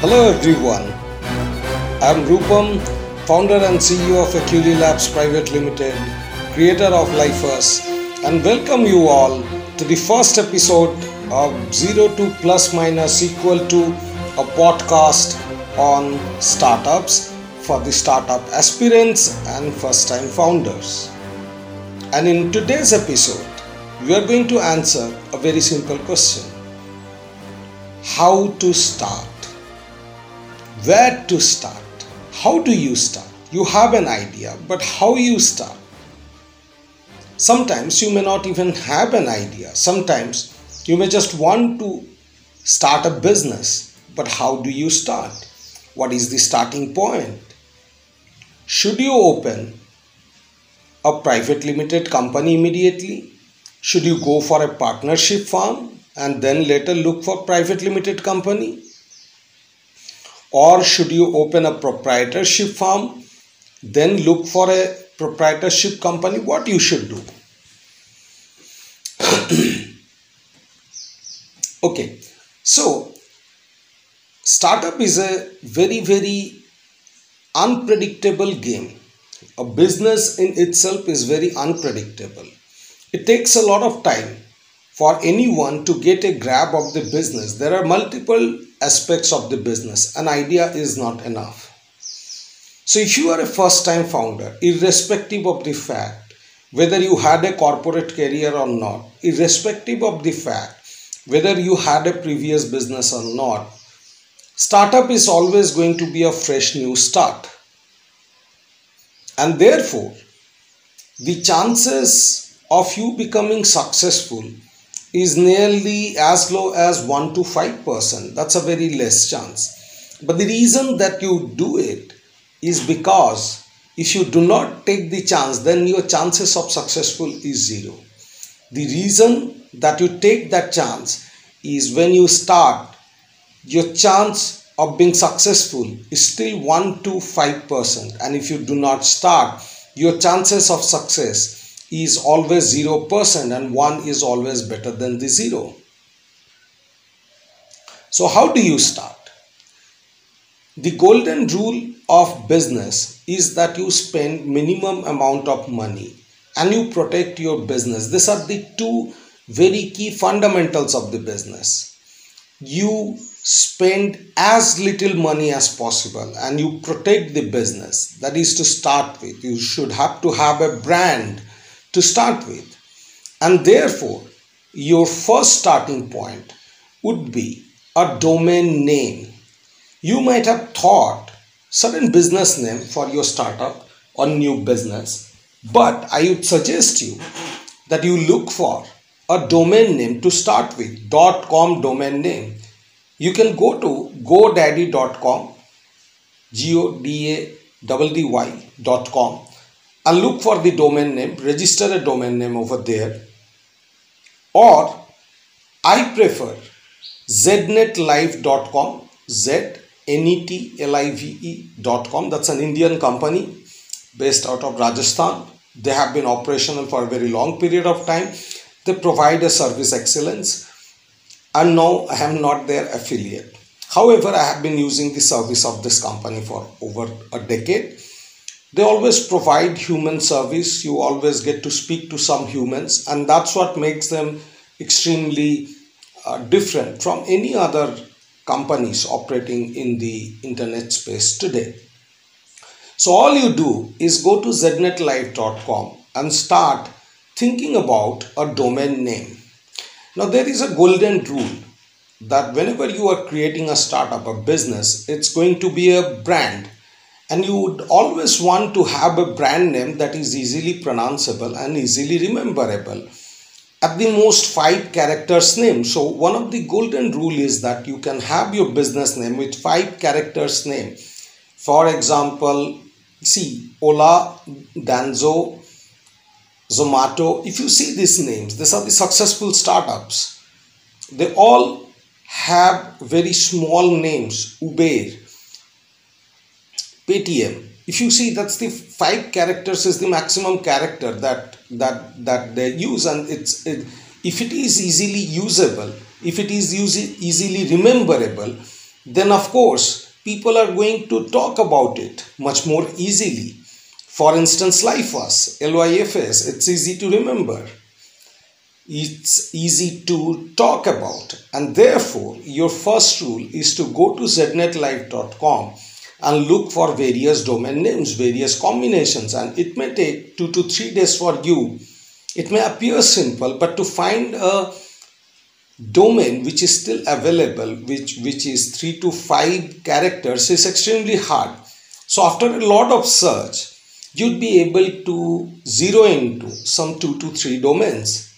Hello everyone. I'm Rupam, founder and CEO of Aculi Labs Private Limited, creator of Lyfas, and welcome you all to the first episode of 0 to plus minus equal to a podcast on startups for the startup aspirants and first time founders. And in today's episode, we are going to answer a very simple question How to start? Where to start. How do you start? You have an idea but how you start? Sometimes you may not even have an idea. Sometimes you may just want to start a business but how do you start? What is the starting point? Should you open a private limited company immediately? Should you go for a partnership firm and then later look for private limited company or should you open a proprietorship firm then look for a proprietorship company what you should do? Okay so startup is a very very unpredictable game. A business in itself is very unpredictable. It takes a lot of time for anyone to get a grab of the business there are multiple aspects of the business. An idea is not enough. So, if you are a first time founder, irrespective of the fact whether you had a corporate career or not, irrespective of the fact whether you had a previous business or not, startup is always going to be a fresh new start. And therefore, the chances of you becoming successful is nearly as low as 1 to 5%. That's a very less chance. But the reason that you do it is because if you do not take the chance, then your chances of successful is zero. The reason that you take that chance is when you start, your chance of being successful is still 1 to 5%. And if you do not start, your chances of success is always 0% and 1 is always better than the 0. So, how do you start? The golden rule of business is that you spend minimum amount of money and you protect your business. These are the two very key fundamentals of the business. You spend as little money as possible and you protect the business. That is to start with. You should have to have a brand to start with. And therefore, your first starting point would be a domain name. You might have thought certain business name for your startup or new business, but I would suggest you that you look for a domain name to start with .com domain name. You can go to godaddy.com, G O D A D D Y.com and look for the domain name, register a domain name over there. Or I prefer znetlive.com, Z N E T L I V E.com. That's an Indian company based out of Rajasthan. They have been operational for a very long period of time. They provide a service excellence, and now I am not their affiliate. However, I have been using the service of this company for over a decade they always provide human service. You always get to speak to some humans and that's what makes them extremely uh, different from any other companies operating in the internet space today. So all you do is go to znetlive.com and start thinking about a domain name. Now there is a golden rule that whenever you are creating a startup a business it's going to be a brand and you would always want to have a brand name that is easily pronounceable and easily rememberable. At the most five characters name. So one of the golden rule is that you can have your business name with five characters name. For example see ola dunzo zomato. If you see these names these are the successful startups. They all have very small names. Uber Paytm. If you see that's the five characters is the maximum character that that that they use and it's it, if it is easily usable, if it is easy, easily rememberable, then of course people are going to talk about it much more easily. For instance, LYFAS, L-Y-F-S, it's easy to remember. It's easy to talk about and therefore your first rule is to go to znetlive.com and look for various domain names, various combinations and it may take two to three days for you. It may appear simple but to find a domain which is still available which which is 3 to 5 characters is extremely hard. So after a lot of search you'd be able to zero into some 2 to 3 domains.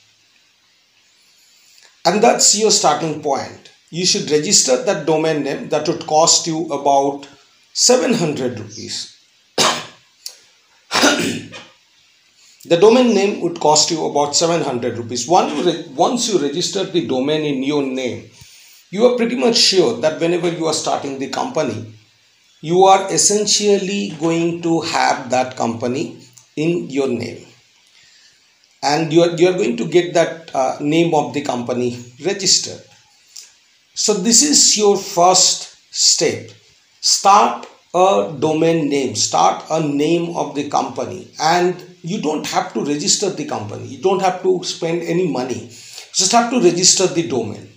And that's your starting point. You should register that domain name that would cost you about 700 rupees The domain name would cost you about 700 rupees. Once you register the domain in your name, you are pretty much sure that whenever you are starting the company, you are essentially going to have that company in your name. And you are, you are going to get that uh, name of the company registered. So this is your first step. Start a domain name, start a name of the company and you don't have to register the company. You don't have to spend any money. You just have to register the domain.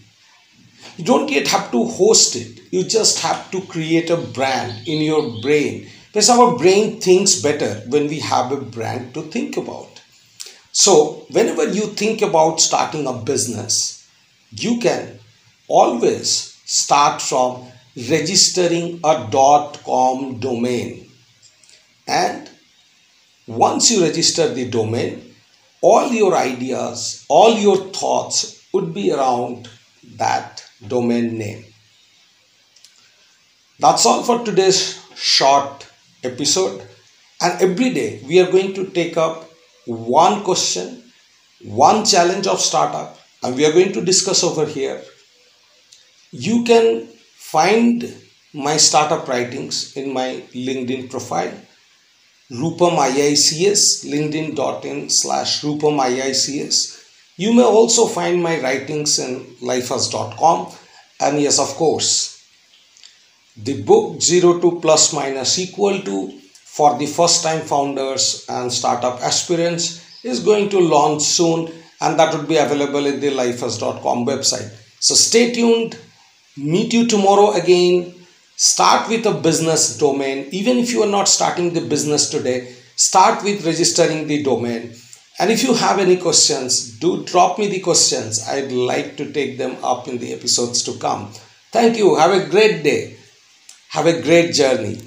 You don't yet have to host it. You just have to create a brand in your brain. Because our brain thinks better when we have a brand to think about. So whenever you think about starting a business you can always start from registering a com domain and once you register the domain, all your ideas, all your thoughts would be around that domain name. That's all for today's short episode. And every day we are going to take up one question, one challenge of startup, and we are going to discuss over here. You can find my startup writings in my LinkedIn profile Rupam IICS, linkedin.in slash Rupam IICS. You may also find my writings in lyfas.com and yes, of course, the book 0 to plus minus equal to for the first time founders and startup aspirants is going to launch soon and that would be available in the lyfas.com website. So stay tuned. Meet you tomorrow again Start with a business domain. Even if you are not starting the business today, start with registering the domain. And if you have any questions, do drop me the questions. I'd like to take them up in the episodes to come. Thank you. Have a great day. Have a great journey.